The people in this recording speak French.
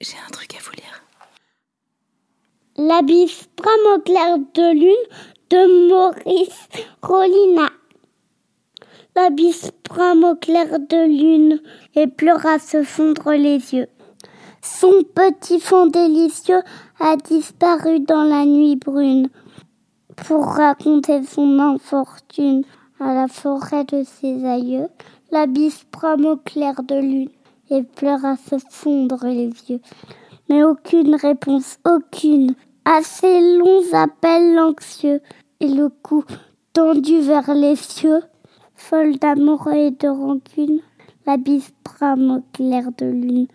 J'ai un truc à vous lire. L'abysse au clair de lune de Maurice Rolina. L'abysse au clair de lune et pleure à se fondre les yeux. Son petit fond délicieux a disparu dans la nuit brune pour raconter son infortune à la forêt de ses aïeux. L'abysse au clair de lune et pleure à se fondre les yeux. Mais aucune réponse, aucune. À ces longs appels anxieux et le cou tendu vers les cieux, folle d'amour et de rancune, l'abysse brame au clair de lune